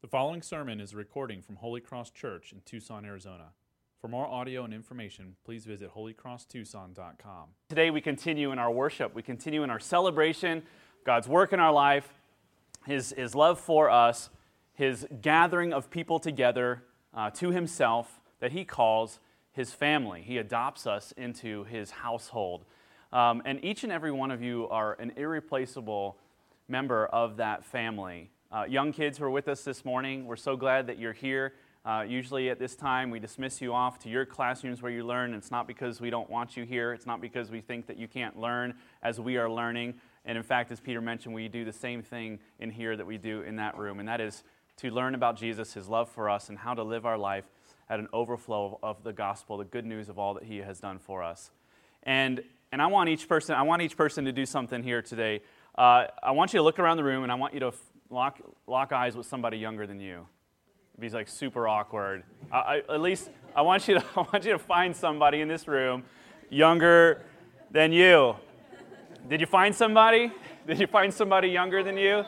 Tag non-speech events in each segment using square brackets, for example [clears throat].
The following sermon is a recording from Holy Cross Church in Tucson, Arizona. For more audio and information, please visit holycrosstucson.com. Today we continue in our worship, we continue in our celebration, God's work in our life, His, his love for us, His gathering of people together uh, to Himself that He calls His family. He adopts us into His household. Um, and each and every one of you are an irreplaceable member of that family. Uh, young kids who are with us this morning, we're so glad that you're here. Uh, usually at this time, we dismiss you off to your classrooms where you learn. It's not because we don't want you here, it's not because we think that you can't learn as we are learning. And in fact, as Peter mentioned, we do the same thing in here that we do in that room, and that is to learn about Jesus, his love for us, and how to live our life at an overflow of the gospel, the good news of all that he has done for us. And, and I, want each person, I want each person to do something here today. Uh, I want you to look around the room, and I want you to lock, lock eyes with somebody younger than you. He's like super awkward. I, I, at least I want, you to, [laughs] I want you to find somebody in this room younger than you. Did you find somebody? Did you find somebody younger than you?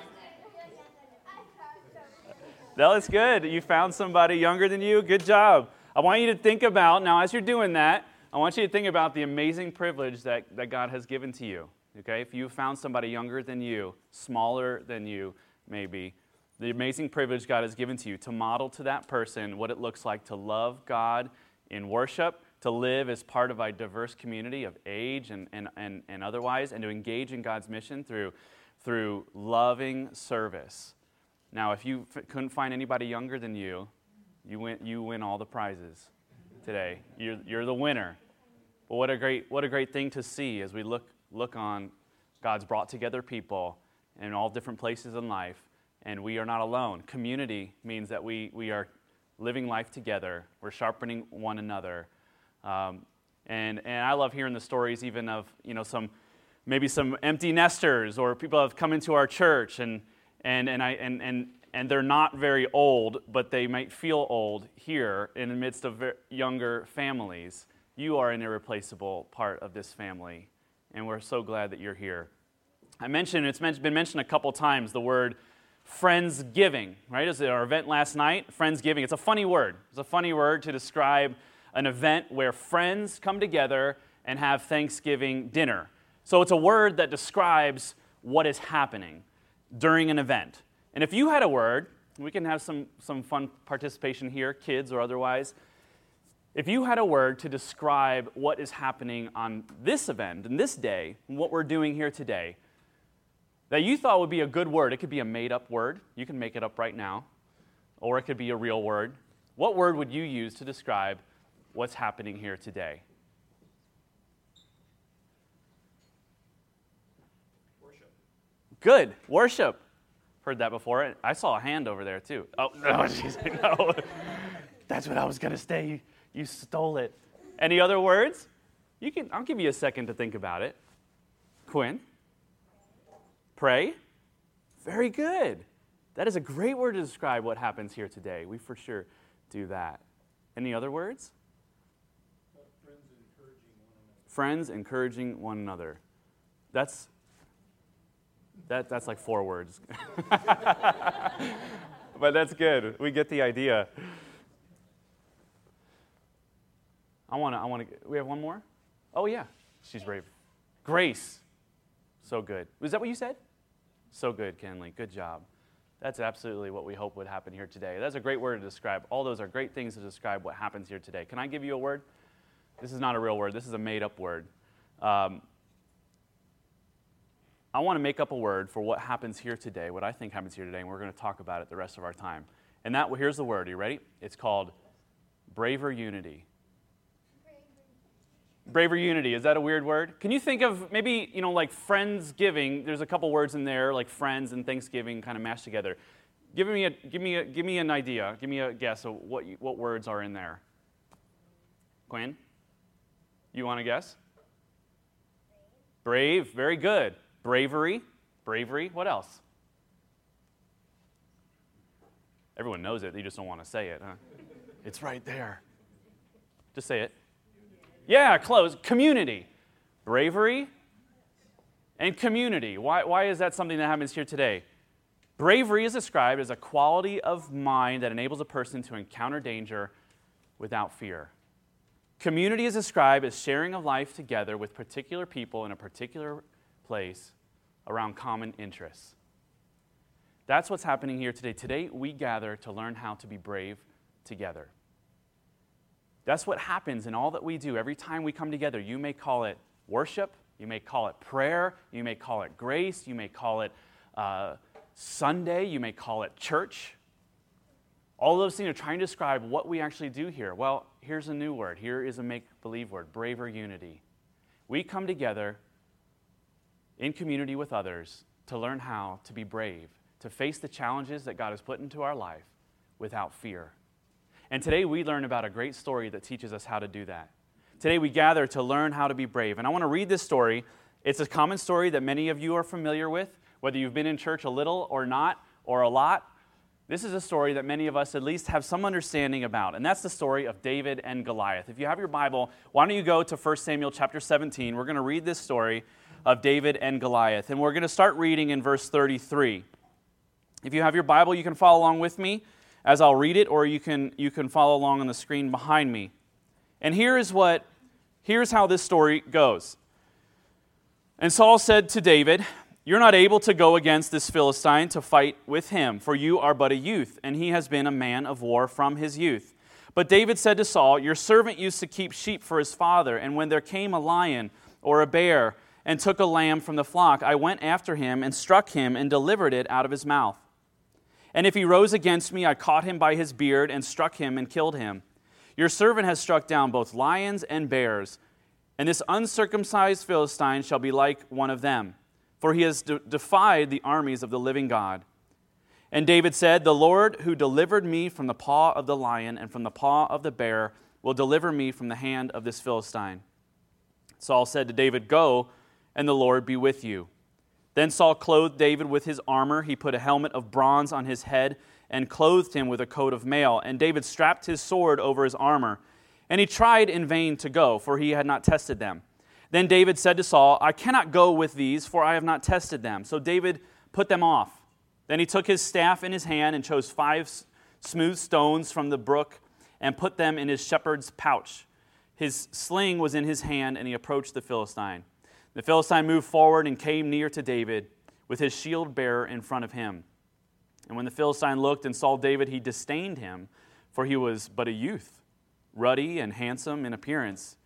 That was good. You found somebody younger than you. Good job. I want you to think about, now as you're doing that, I want you to think about the amazing privilege that, that God has given to you. Okay? If you found somebody younger than you, smaller than you, maybe, the amazing privilege God has given to you to model to that person what it looks like to love God in worship, to live as part of a diverse community of age and, and, and, and otherwise, and to engage in God's mission through, through loving service. Now, if you f- couldn't find anybody younger than you, you win, you win all the prizes today. You're, you're the winner. But what a great, what a great thing to see as we look, look on God's brought together people in all different places in life, and we are not alone. Community means that we, we are living life together, we're sharpening one another. Um, and, and I love hearing the stories even of, you know, some, maybe some empty nesters or people have come into our church and, and, and, I, and, and, and they're not very old, but they might feel old here in the midst of younger families. You are an irreplaceable part of this family, and we're so glad that you're here. I mentioned, it's been mentioned a couple times, the word Friendsgiving, right? It our event last night, Friendsgiving. It's a funny word. It's a funny word to describe an event where friends come together and have Thanksgiving dinner. So it's a word that describes what is happening during an event. And if you had a word, we can have some, some fun participation here, kids or otherwise. If you had a word to describe what is happening on this event, and this day, what we're doing here today, that you thought would be a good word. It could be a made up word. You can make it up right now. Or it could be a real word. What word would you use to describe what's happening here today? Worship. Good. Worship. Heard that before. I saw a hand over there too. Oh, [laughs] no, [laughs] jeez, no. That's what I was going to say. You stole it. Any other words? You can, I'll give you a second to think about it. Quinn? Pray? Very good. That is a great word to describe what happens here today. We for sure do that. Any other words? friends encouraging one another. Friends encouraging one another. That's that, that's like four words. [laughs] but that's good. We get the idea. I want to, I want to, we have one more? Oh, yeah. She's brave. Grace. So good. Was that what you said? So good, Kenley. Good job. That's absolutely what we hope would happen here today. That's a great word to describe. All those are great things to describe what happens here today. Can I give you a word? This is not a real word, this is a made up word. Um, I want to make up a word for what happens here today, what I think happens here today, and we're going to talk about it the rest of our time. And that, here's the word. Are you ready? It's called braver unity. Braver unity, is that a weird word? Can you think of maybe, you know, like friends giving? There's a couple words in there, like friends and Thanksgiving kind of mashed together. Give me, a, give me, a, give me an idea. Give me a guess of what, what words are in there. Quinn? You want to guess? Brave, very good. Bravery, bravery. What else? Everyone knows it, you just don't want to say it, huh? It's right there. Just say it. Yeah, close. Community. Bravery and community. Why, why is that something that happens here today? Bravery is described as a quality of mind that enables a person to encounter danger without fear. Community is described as sharing of life together with particular people in a particular place around common interests. That's what's happening here today. Today, we gather to learn how to be brave together. That's what happens in all that we do. Every time we come together, you may call it worship, you may call it prayer, you may call it grace, you may call it uh, Sunday, you may call it church. All those things are trying to describe what we actually do here. Well, here's a new word. Here is a make believe word braver unity. We come together in community with others to learn how to be brave, to face the challenges that God has put into our life without fear. And today we learn about a great story that teaches us how to do that. Today we gather to learn how to be brave. And I want to read this story. It's a common story that many of you are familiar with, whether you've been in church a little or not, or a lot. This is a story that many of us at least have some understanding about, and that's the story of David and Goliath. If you have your Bible, why don't you go to 1 Samuel chapter 17? We're going to read this story of David and Goliath, and we're going to start reading in verse 33. If you have your Bible, you can follow along with me as I'll read it, or you can, you can follow along on the screen behind me. And here is what, here's how this story goes. And Saul said to David, You're not able to go against this Philistine to fight with him, for you are but a youth, and he has been a man of war from his youth. But David said to Saul, Your servant used to keep sheep for his father, and when there came a lion or a bear and took a lamb from the flock, I went after him and struck him and delivered it out of his mouth. And if he rose against me, I caught him by his beard and struck him and killed him. Your servant has struck down both lions and bears, and this uncircumcised Philistine shall be like one of them, for he has de- defied the armies of the living God. And David said, The Lord who delivered me from the paw of the lion and from the paw of the bear will deliver me from the hand of this Philistine. Saul said to David, Go, and the Lord be with you. Then Saul clothed David with his armor. He put a helmet of bronze on his head and clothed him with a coat of mail. And David strapped his sword over his armor. And he tried in vain to go, for he had not tested them. Then David said to Saul, I cannot go with these, for I have not tested them. So David put them off. Then he took his staff in his hand and chose five smooth stones from the brook and put them in his shepherd's pouch. His sling was in his hand, and he approached the Philistine. The Philistine moved forward and came near to David with his shield bearer in front of him. And when the Philistine looked and saw David, he disdained him, for he was but a youth, ruddy and handsome in appearance.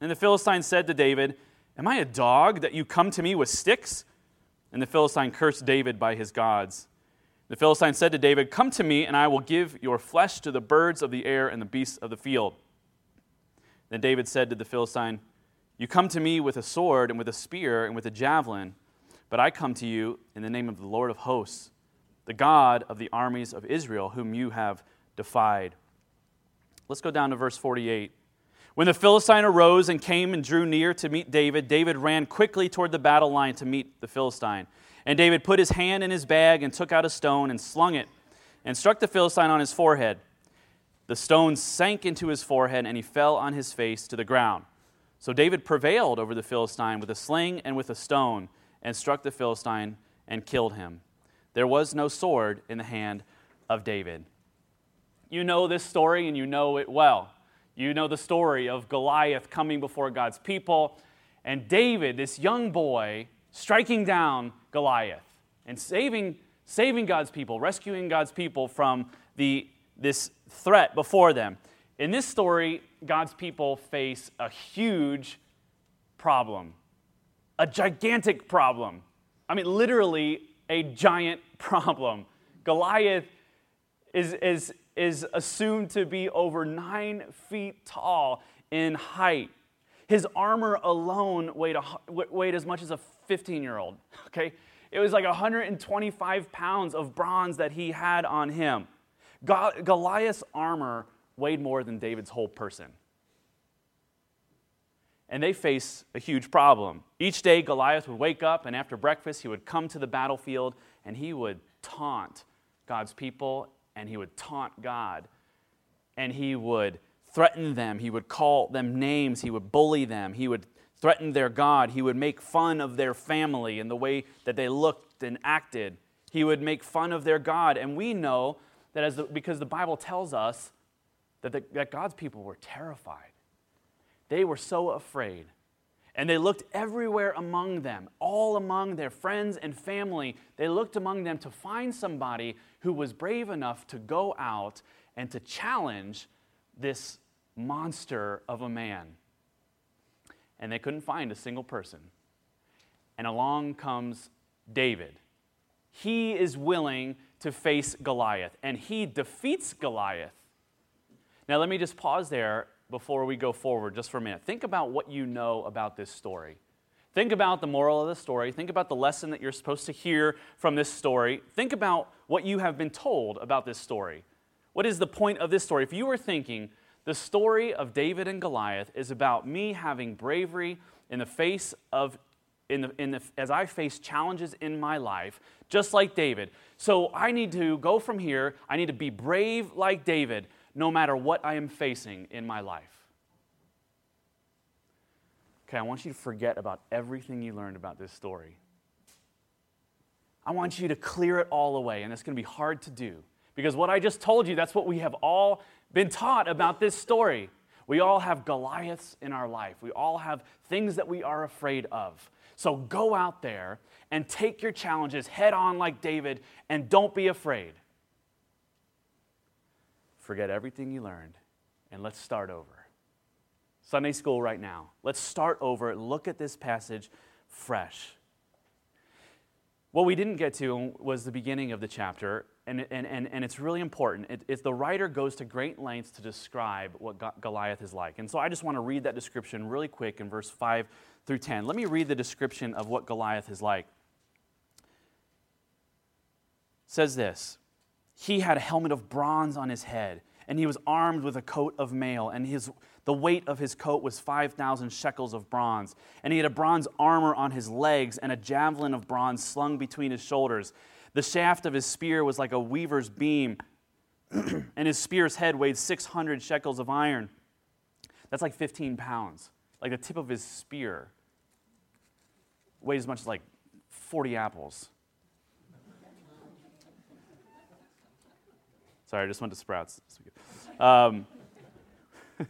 And the Philistine said to David, Am I a dog that you come to me with sticks? And the Philistine cursed David by his gods. The Philistine said to David, Come to me, and I will give your flesh to the birds of the air and the beasts of the field. Then David said to the Philistine, you come to me with a sword and with a spear and with a javelin, but I come to you in the name of the Lord of hosts, the God of the armies of Israel, whom you have defied. Let's go down to verse 48. When the Philistine arose and came and drew near to meet David, David ran quickly toward the battle line to meet the Philistine. And David put his hand in his bag and took out a stone and slung it and struck the Philistine on his forehead. The stone sank into his forehead and he fell on his face to the ground. So David prevailed over the Philistine with a sling and with a stone, and struck the Philistine and killed him. There was no sword in the hand of David. You know this story and you know it well. You know the story of Goliath coming before God's people, and David, this young boy, striking down Goliath and saving, saving God's people, rescuing God's people from the, this threat before them. In this story, God's people face a huge problem, a gigantic problem. I mean, literally, a giant [laughs] problem. Goliath is, is, is assumed to be over nine feet tall in height. His armor alone weighed, a, weighed as much as a 15 year old. [laughs] Okay? It was like 125 pounds of bronze that he had on him. Goliath's armor weighed more than David's whole person. And they face a huge problem. Each day, Goliath would wake up, and after breakfast, he would come to the battlefield and he would taunt God's people and he would taunt God. And he would threaten them. He would call them names. He would bully them. He would threaten their God. He would make fun of their family and the way that they looked and acted. He would make fun of their God. And we know that as the, because the Bible tells us that, the, that God's people were terrified. They were so afraid. And they looked everywhere among them, all among their friends and family. They looked among them to find somebody who was brave enough to go out and to challenge this monster of a man. And they couldn't find a single person. And along comes David. He is willing to face Goliath, and he defeats Goliath. Now, let me just pause there before we go forward just for a minute. Think about what you know about this story. Think about the moral of the story. Think about the lesson that you're supposed to hear from this story. Think about what you have been told about this story. What is the point of this story? If you were thinking, the story of David and Goliath is about me having bravery in the face of, in the, in the, as I face challenges in my life, just like David. So I need to go from here. I need to be brave like David, no matter what I am facing in my life. Okay, I want you to forget about everything you learned about this story. I want you to clear it all away, and it's going to be hard to do. Because what I just told you, that's what we have all been taught about this story. We all have Goliaths in our life. We all have things that we are afraid of. So go out there and take your challenges head on like David and don't be afraid. Forget everything you learned and let's start over. Sunday school right now. Let's start over. Look at this passage fresh. What we didn't get to was the beginning of the chapter, and, and, and, and it's really important. It, it's the writer goes to great lengths to describe what Goliath is like. And so I just want to read that description really quick in verse 5 through 10. Let me read the description of what Goliath is like. It says this He had a helmet of bronze on his head, and he was armed with a coat of mail, and his, the weight of his coat was 5,000 shekels of bronze. And he had a bronze armor on his legs, and a javelin of bronze slung between his shoulders. The shaft of his spear was like a weaver's beam, [clears throat] and his spear's head weighed 600 shekels of iron. That's like 15 pounds. Like the tip of his spear weighs as much as like 40 apples. Sorry, I just went to Sprouts. Um, [laughs] I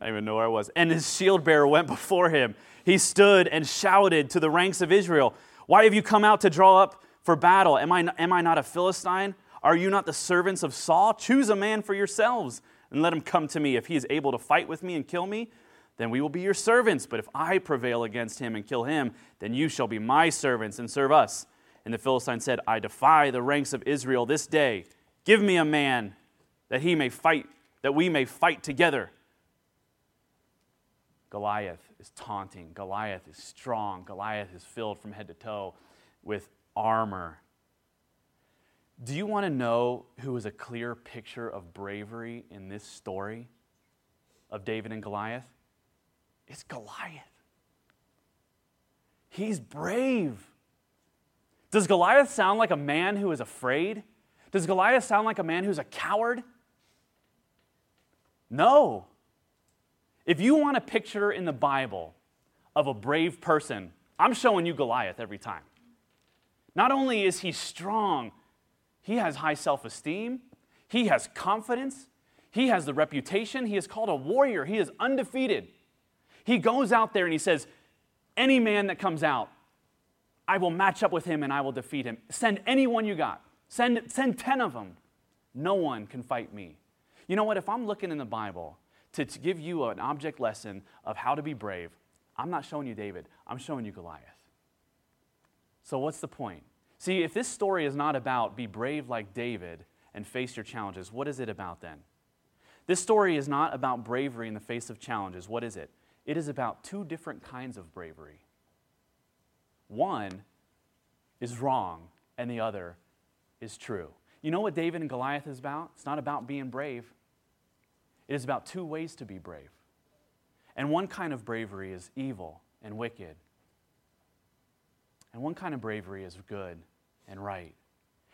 don't even know where I was. And his shield bearer went before him. He stood and shouted to the ranks of Israel, Why have you come out to draw up for battle. Am I, am I not a Philistine? Are you not the servants of Saul? Choose a man for yourselves and let him come to me. If he is able to fight with me and kill me, then we will be your servants. But if I prevail against him and kill him, then you shall be my servants and serve us. And the Philistine said, I defy the ranks of Israel this day. Give me a man that he may fight, that we may fight together. Goliath is taunting. Goliath is strong. Goliath is filled from head to toe with armor. Do you want to know who is a clear picture of bravery in this story of David and Goliath? It's Goliath. He's brave. Does Goliath sound like a man who is afraid? Does Goliath sound like a man who's a coward? No. If you want a picture in the Bible of a brave person, I'm showing you Goliath every time. Not only is he strong, he has high self esteem, he has confidence, he has the reputation, he is called a warrior, he is undefeated. He goes out there and he says, Any man that comes out, I will match up with him and I will defeat him. Send anyone you got, send, send 10 of them. No one can fight me. You know what? If I'm looking in the Bible to, to give you an object lesson of how to be brave, I'm not showing you David, I'm showing you Goliath. So, what's the point? See, if this story is not about be brave like David and face your challenges, what is it about then? This story is not about bravery in the face of challenges. What is it? It is about two different kinds of bravery. One is wrong, and the other is true. You know what David and Goliath is about? It's not about being brave, it is about two ways to be brave. And one kind of bravery is evil and wicked, and one kind of bravery is good and right.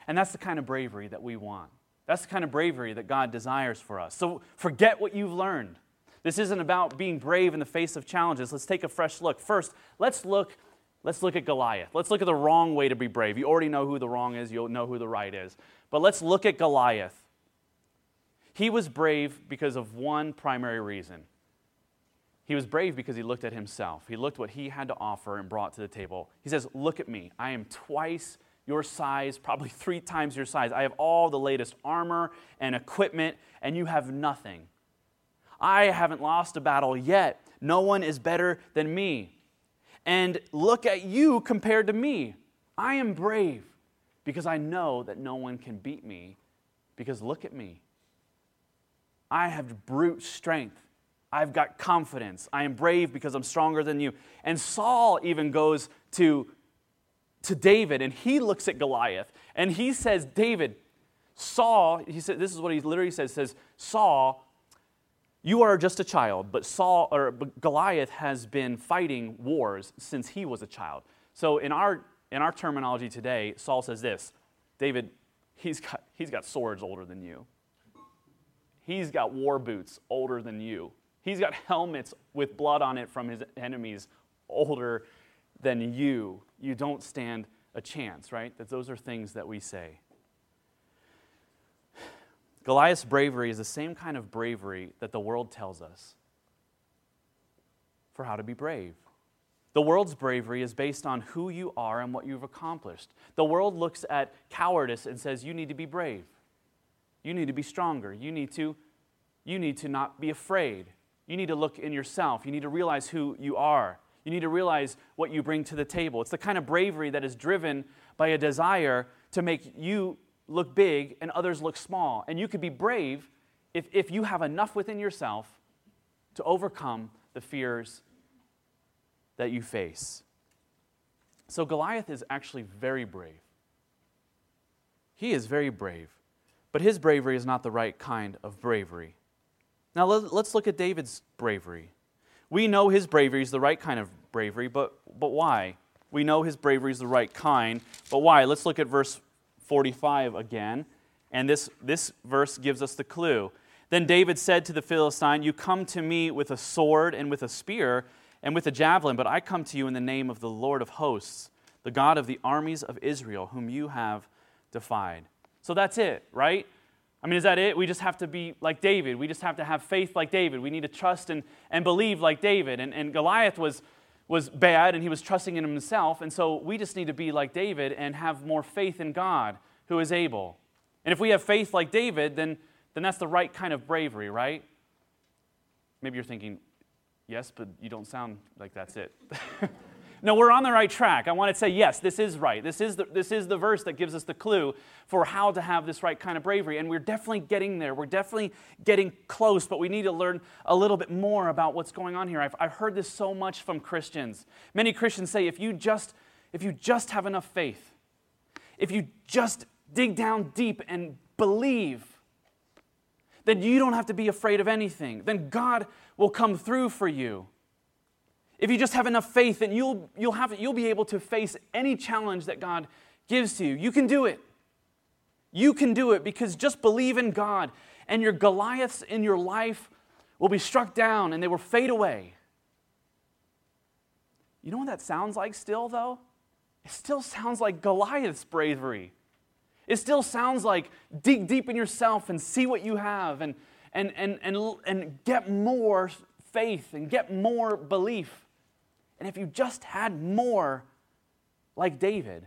And that's the kind of bravery that we want. That's the kind of bravery that God desires for us. So forget what you've learned. This isn't about being brave in the face of challenges. Let's take a fresh look. First, let's look Let's look at Goliath. Let's look at the wrong way to be brave. You already know who the wrong is, you'll know who the right is. But let's look at Goliath. He was brave because of one primary reason. He was brave because he looked at himself. He looked what he had to offer and brought to the table. He says, Look at me. I am twice your size, probably [laughs] three times your size. I have all the latest armor and equipment, and you have nothing. I haven't lost a battle yet. No one is better than me. And look at you compared to me. I am brave because I know that no one can beat me because look at me. I have brute strength. I've got confidence. I am brave because I'm stronger than you. And Saul even goes to, to David and he looks at Goliath and he says, David, Saul, he said, this is what he literally says, says, Saul, you are just a child, but Saul or Goliath has been fighting wars since he was a child. So in our in our terminology today, Saul says this, David, he's got he's got swords older than you. He's got war boots older than you. He's got helmets with blood on it from his enemies older than you. You don't stand a chance, right? That those are things that we say. Goliath's bravery is the same kind of bravery that the world tells us for how to be brave. The world's bravery is based on who you are and what you've accomplished. The world looks at cowardice and says, You need to be brave. You need to be stronger. You need to, you need to not be afraid. You need to look in yourself. You need to realize who you are. You need to realize what you bring to the table. It's the kind of bravery that is driven by a desire to make you look big and others look small. And you could be brave if, if you have enough within yourself to overcome the fears that you face. So Goliath is actually very brave. He is very brave, but his bravery is not the right kind of bravery. Now let's look at David's bravery. We know his bravery is the right kind of bravery, but, but why? We know his bravery is the right kind, but why? Let's look at verse 45 again. And this, this verse gives us the clue. Then David said to the Philistine, You come to me with a sword and with a spear and with a javelin, but I come to you in the name of the Lord of hosts, the God of the armies of Israel, whom you have defied. So that's it, right? I mean, is that it? We just have to be like David. We just have to have faith like David. We need to trust and, and believe like David. And, and Goliath was was bad and he was trusting in himself. And so we just need to be like David and have more faith in God who is able. And if we have faith like David, then, then that's the right kind of bravery, right? Maybe you're thinking, yes, but you don't sound like that's it. [laughs] No, we're on the right track. I want to say, yes, this is right. This is, the, this is the verse that gives us the clue for how to have this right kind of bravery. And we're definitely getting there. We're definitely getting close, but we need to learn a little bit more about what's going on here. I've, I've heard this so much from Christians. Many Christians say, if you just, if you just have enough faith, if you just dig down deep and believe, then you don't have to be afraid of anything. Then God will come through for you. If you just have enough faith, then you'll, you'll, have, you'll be able to face any challenge that God gives to you. You can do it. You can do it because just believe in God, and your Goliaths in your life will be struck down and they will fade away. You know what that sounds like still, though? It still sounds like Goliath's bravery. It still sounds like dig deep in yourself and see what you have and, and, and, and, and get more faith and get more belief. And if you just had more like David,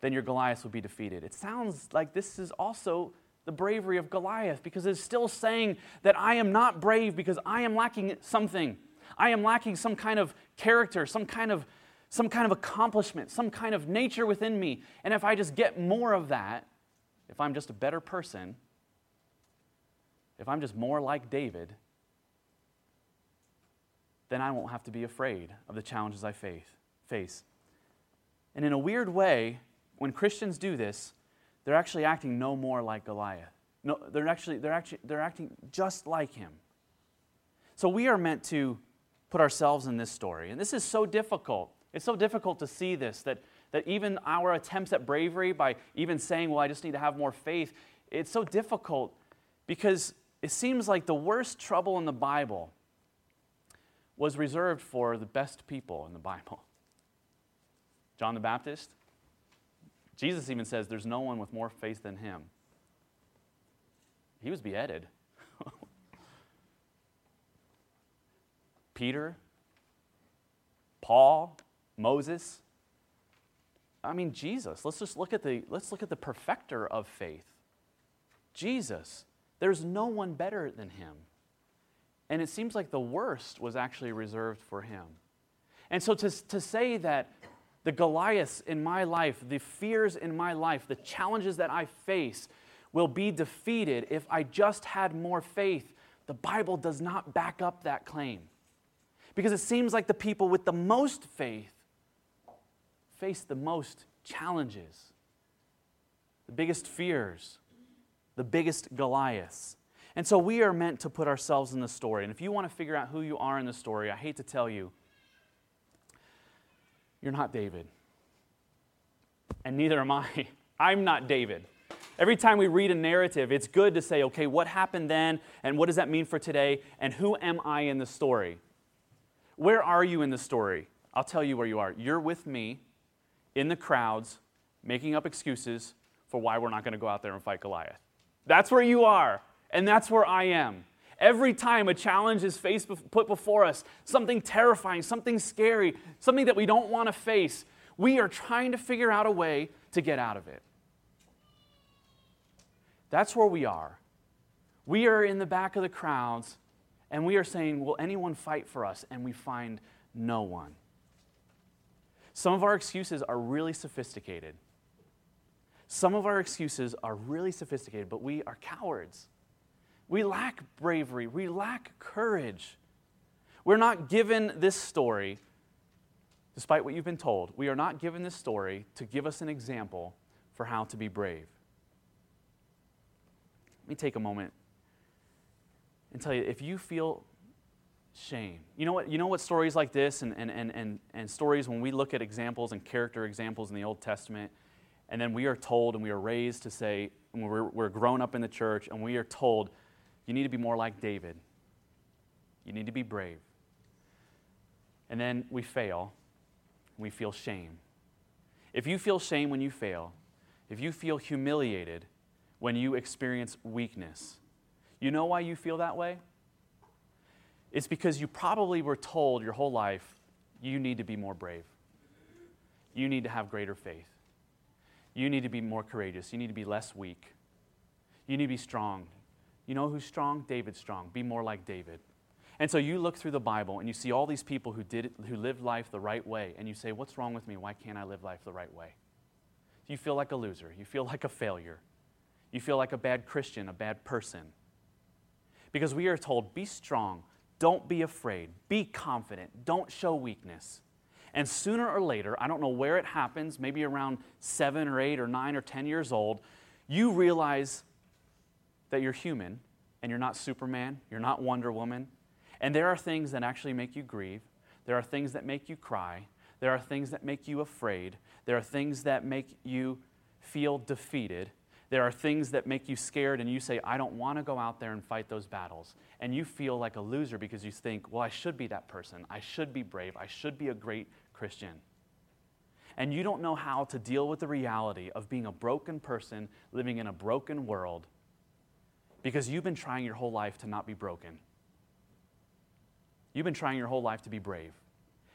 then your Goliath would be defeated. It sounds like this is also the bravery of Goliath because it's still saying that I am not brave because I am lacking something. I am lacking some kind of character, some kind of some kind of accomplishment, some kind of nature within me. And if I just get more of that, if I'm just a better person, if I'm just more like David, then I won't have to be afraid of the challenges I face. And in a weird way, when Christians do this, they're actually acting no more like Goliath. No, they're actually, they're actually they're acting just like him. So we are meant to put ourselves in this story. And this is so difficult. It's so difficult to see this that, that even our attempts at bravery by even saying, well, I just need to have more faith, it's so difficult because it seems like the worst trouble in the Bible was reserved for the best people in the Bible. John the Baptist? Jesus even says there's no one with more faith than him. He was beheaded. [laughs] Peter, Paul, Moses. I mean Jesus. Let's just look at the let's look at the perfecter of faith. Jesus. There's no one better than him. And it seems like the worst was actually reserved for him. And so to, to say that the Goliaths in my life, the fears in my life, the challenges that I face will be defeated if I just had more faith, the Bible does not back up that claim. Because it seems like the people with the most faith face the most challenges, the biggest fears, the biggest Goliaths. And so we are meant to put ourselves in the story. And if you want to figure out who you are in the story, I hate to tell you, you're not David. And neither am I. [laughs] I'm not David. Every time we read a narrative, it's good to say, okay, what happened then, and what does that mean for today, and who am I in the story? Where are you in the story? I'll tell you where you are. You're with me in the crowds, making up excuses for why we're not going to go out there and fight Goliath. That's where you are, and that's where I am. Every time a challenge is faced, put before us, something terrifying, something scary, something that we don't want to face, we are trying to figure out a way to get out of it. That's where we are. We are in the back of the crowds, and we are saying, Will anyone fight for us? And we find no one. Some of our excuses are really sophisticated. Some of our excuses are really sophisticated, but we are cowards. We lack bravery. We lack courage. We're not given this story, despite what you've been told, we are not given this story to give us an example for how to be brave. Let me take a moment and tell you if you feel shame, you know what, you know what stories like this and, and, and, and, and stories when we look at examples and character examples in the Old Testament, and then we are told and we are raised to say, when we're, we're grown up in the church, and we are told you need to be more like David. You need to be brave. And then we fail. We feel shame. If you feel shame when you fail, if you feel humiliated when you experience weakness, you know why you feel that way? It's because you probably were told your whole life you need to be more brave. You need to have greater faith. You need to be more courageous. You need to be less weak. You need to be strong. You know who's strong? David's strong. Be more like David. And so you look through the Bible and you see all these people who did it, who lived life the right way, and you say, "What's wrong with me? Why can't I live life the right way?" You feel like a loser. You feel [laughs] like a failure. You feel like a bad Christian, a bad person. Because we are told, "Be strong. Don't be afraid. Be confident. Don't show weakness." And sooner or later, I don't know where it happens, maybe around seven or eight or nine or 10 years old, you realize that you're human and you're not Superman, you're not Wonder Woman. And there are things that actually make you grieve, there are things that make you cry, there are things that make you afraid, there are things that make you feel defeated. There are things that make you scared, and you say, I don't want to go out there and fight those battles. And you feel like a loser because you think, well, I should be that person. I should be brave. I should be a great Christian. And you don't know how to deal with the reality of being a broken person living in a broken world because you've been trying your whole life to not be broken. You've been trying your whole life to be brave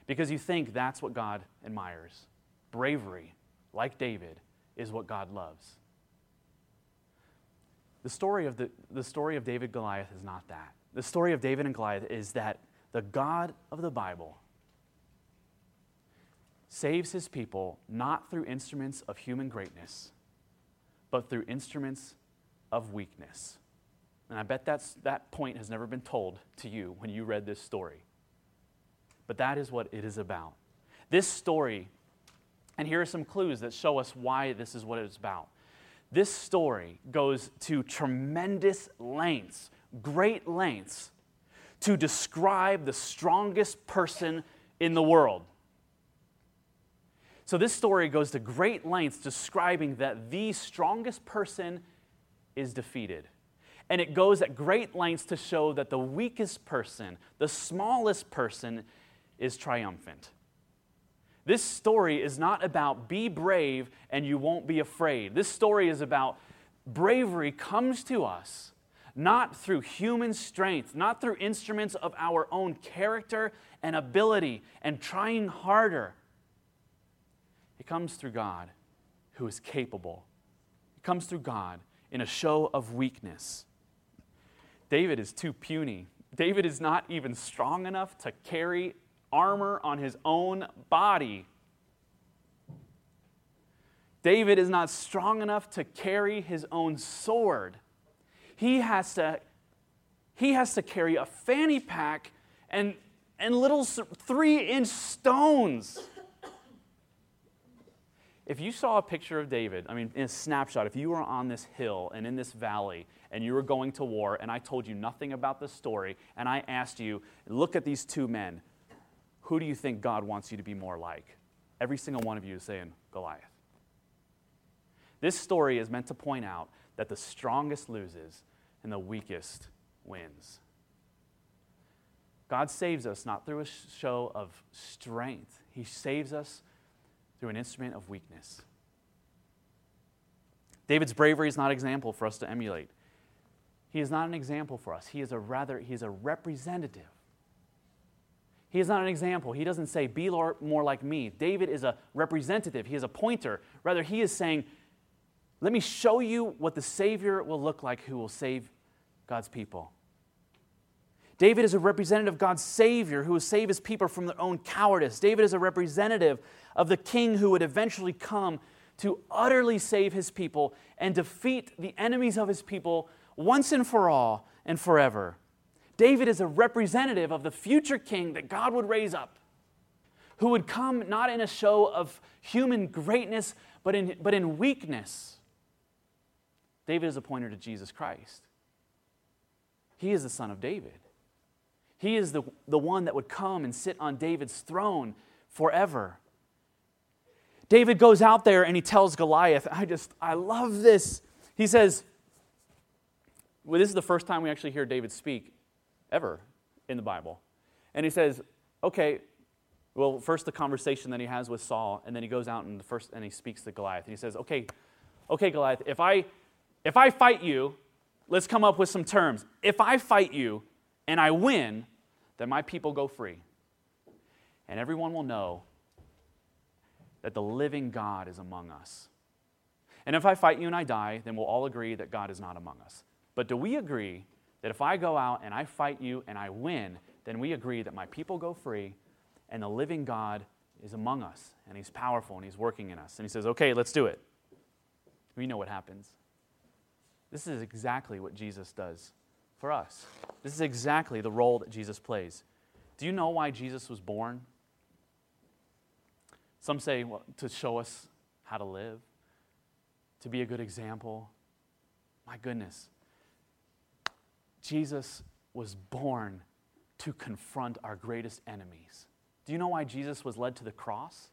because you think that's what God admires. Bravery, like David, is what God loves. The story of, the, the story of David Goliath is not that. The story of David and Goliath is that the God of the Bible saves his people not through instruments of human greatness, but through instruments of weakness. And I bet that's, that point has never been told to you when you read this story. But that is what it is about. This story, and here are some clues that show us why this is what it's about. This story goes to tremendous lengths, great lengths, to describe the strongest person in the world. So, this story goes to great lengths describing that the strongest person is defeated. And it goes at great lengths to show that the weakest person, the smallest person, is triumphant. This story is not about be brave and you won't be afraid. This story is about bravery comes to us not through human strength, not through instruments of our own character and ability and trying harder. It comes through God who is capable. It comes through God in a show of weakness. David is too puny. David is not even strong enough to carry armor on his own body. David is not strong enough to carry his own sword. He has to, he has to carry a fanny pack and, and little three inch stones. If you saw a picture of David, I mean, in a snapshot, if you were on this hill and in this valley and you were going to war and I told you nothing about the story and I asked you, look at these two men, who do you think God wants you to be more like? Every single one of you is saying Goliath. This story is meant to point out that the strongest loses and the weakest wins. God saves us not through a show of strength, He saves us through an instrument of weakness. David's bravery is not an example for us to emulate. He is not an example for us. He is a rather, he is a representative. He is not an example. He doesn't say, be more like me. David is a representative. He is a pointer. Rather, he is saying, let me show you what the Savior will look like who will save God's people. David is a representative of God's Savior who will save his people from their own cowardice. David is a representative of the king who would eventually come to utterly save his people and defeat the enemies of his people once and for all and forever. David is a representative of the future king that God would raise up, who would come not in a show of human greatness, but in, but in weakness. David is a pointer to Jesus Christ. He is the son of David. He is the, the one that would come and sit on David's throne forever. David goes out there and he tells Goliath, I just, I love this. He says, well, this is the first time we actually hear David speak ever in the Bible. And he says, okay, well, first the conversation that he has with Saul, and then he goes out and the first and he speaks to Goliath. And he says, okay, okay, Goliath, if I if I fight you, let's come up with some terms. If I fight you and I win, then my people go free. And everyone will know that the living God is among us. And if I fight you and I die, then we'll all agree that God is not among us. But do we agree that if I go out and I fight you and I win, then we agree that my people go free and the living God is among us and he's powerful and he's working in us? And he says, okay, let's do it. We know what happens. This is exactly what Jesus does for us. This is exactly the role that Jesus plays. Do you know why Jesus was born? Some say well, to show us how to live, to be a good example. My goodness. Jesus was born to confront our greatest enemies. Do you know why Jesus was led to the cross?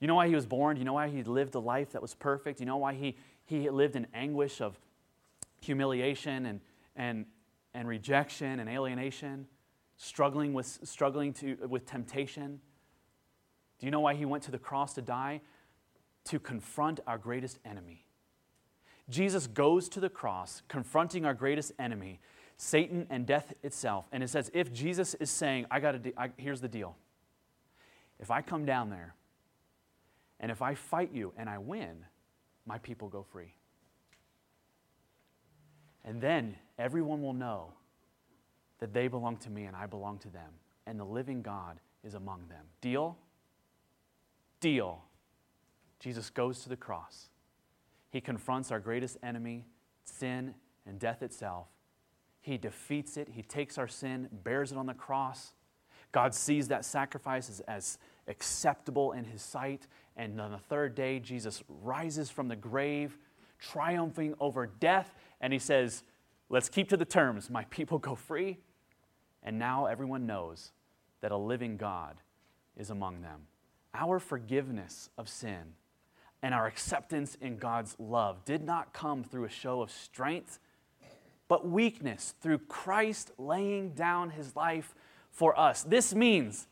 You know why he was born? You know why he lived a life that was perfect? You know why he, he lived in anguish of humiliation and, and, and rejection and alienation, struggling, with, struggling to, with temptation? Do you know why he went to the cross to die? To confront our greatest enemy. Jesus goes to the cross, confronting our greatest enemy, Satan and death itself. And it says, if Jesus is saying, I got to, here's the deal. If I come down there and if I fight you and I win, my people go free. And then everyone will know that they belong to me and I belong to them, and the living God is among them. Deal? deal. Jesus goes to the cross. He confronts our greatest enemy, sin and death itself. He defeats it. He takes our sin, bears it on the cross. God sees that sacrifice as, as acceptable in his sight. And on the third day, Jesus rises from the grave, triumphing over death. And he says, Let's keep to the terms. My people go free. And now everyone knows that a living God is among them our forgiveness of sin and our acceptance in God's love did not come through a show of strength, but weakness through Christ laying down his life for us. This means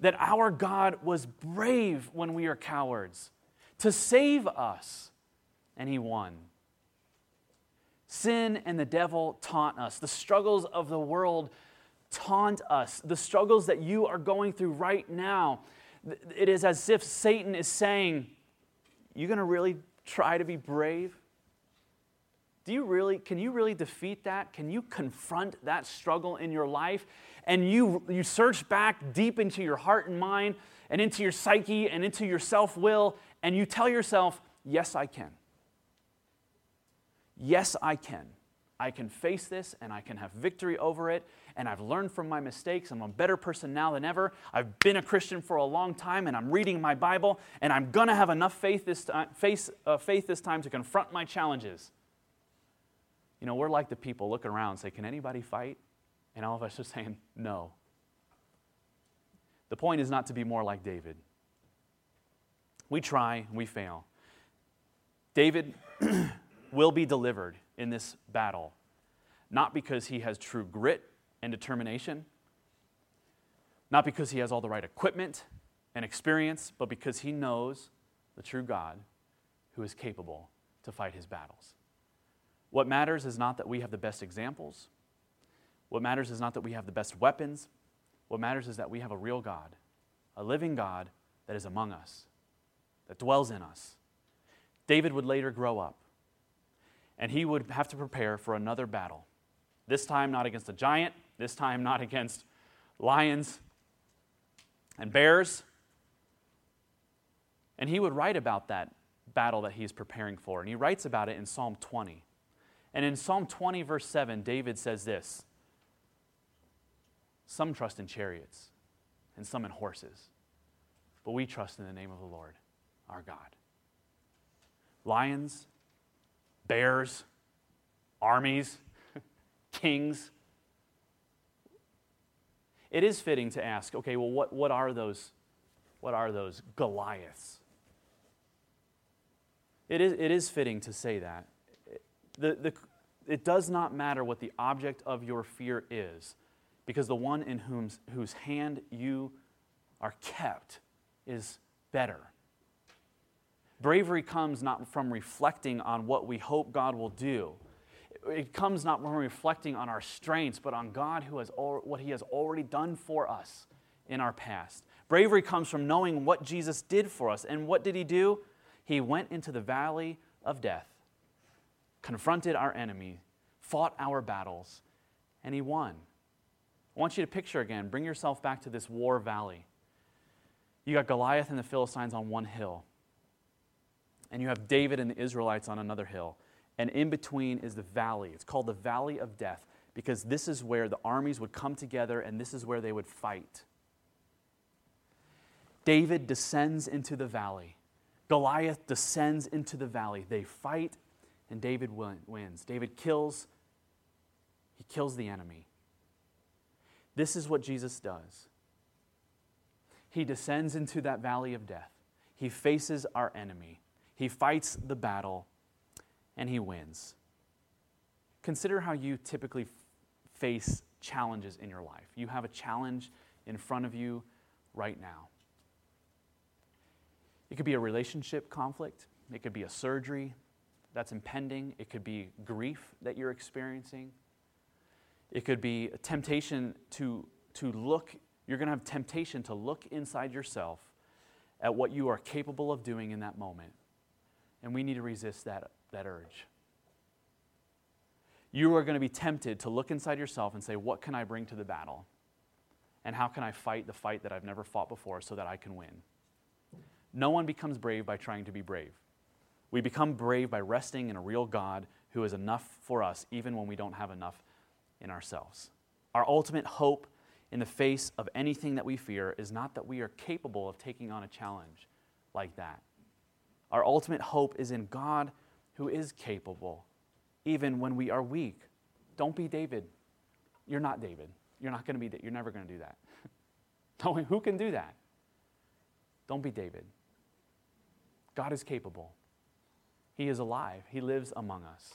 that our God was brave when we are cowards to save us, and he won. Sin and the devil taunt us. The struggles of the world taunt us. The struggles that you are going through right now, it is as if Satan is saying, You going to really try to be brave? Do you really, can you really defeat that? Can you confront that struggle in your life? And you, you search back deep into your heart and mind and into your psyche and into your self will, and you tell yourself, Yes, I can. Yes, I can. I can face this and I can have victory over it. And I've learned from my mistakes. I'm a better person now than ever. I've been a Christian for a long time and I'm reading my Bible and I'm going to have enough faith this, time, face, uh, faith this time to confront my challenges. You know, we're like the people looking around and say, Can anybody fight? And all of us are [laughs] saying, No. The point is not to be more like David. We try, we fail. David [clears throat] will be delivered in this battle, not because he has true grit and determination, not because he has all the right equipment and experience, but because he knows the true God who is capable to fight his battles. What matters is not that we have the best examples. What matters is not that we have the best weapons. What matters is that we have a real God, a living God that is among us, that dwells in us. David would later grow up and he would have to prepare for another battle. This time, not against a giant, this time, not against lions and bears. And he would write about that battle that he's preparing for. And he writes about it in Psalm 20. And in Psalm 20, verse 7, David says this Some trust in chariots and some in horses, but we trust in the name of the Lord, our God. Lions bears, armies, [laughs] kings. It is fitting to ask, okay, well, what, what are those? What are those Goliaths? It is, it is fitting to say that. The, the, it does not matter what the object of your fear is, because the one in whom's, whose hand you are kept is better. Bravery comes not from reflecting on what we hope God will do. It comes not from reflecting on our strengths, but on God who has al- what He has already done for us in our past. Bravery comes from knowing what Jesus did for us. And what did He do? He went into the valley of death, confronted our enemy, fought our battles, and He won. I want you to picture again, bring yourself back to this war valley. You got Goliath and the Philistines on one hill and you have David and the Israelites on another hill. And in between is the valley. It's called the Valley of Death because this is where the armies would come together and this is where they would fight. David descends into the valley. Goliath descends into the valley. They fight, and David wins. David kills, he kills the enemy. This is what Jesus does. He descends into that valley of death. He faces our enemy. He fights the battle and he wins. Consider how you typically face challenges in your life. You have a challenge in front of you right now. It could be a relationship conflict, it could be a surgery that's impending, it could be grief that you're experiencing, it could be a temptation to, to look, you're going to have temptation to look inside yourself at what you are capable of doing in that moment and we need to resist that, that urge. You are going to be tempted to look inside yourself and say, What can I bring to the battle? And how can I fight the fight that I've never fought before so that I can win? No one becomes brave by trying to be brave. We become brave by resting in a real God who is enough for us, even when we don't have enough in ourselves. Our ultimate hope in the face of anything that we fear is not that we are capable of taking on a challenge like that. Our ultimate hope is in God who is capable, even when we are weak. Don't be David. You're not David. You're not going to be, that you're never going to do that. [laughs] who can do that? Don't be David. God is capable. He is alive. He lives among us.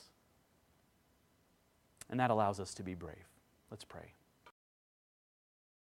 And that allows us to be brave. Let's pray.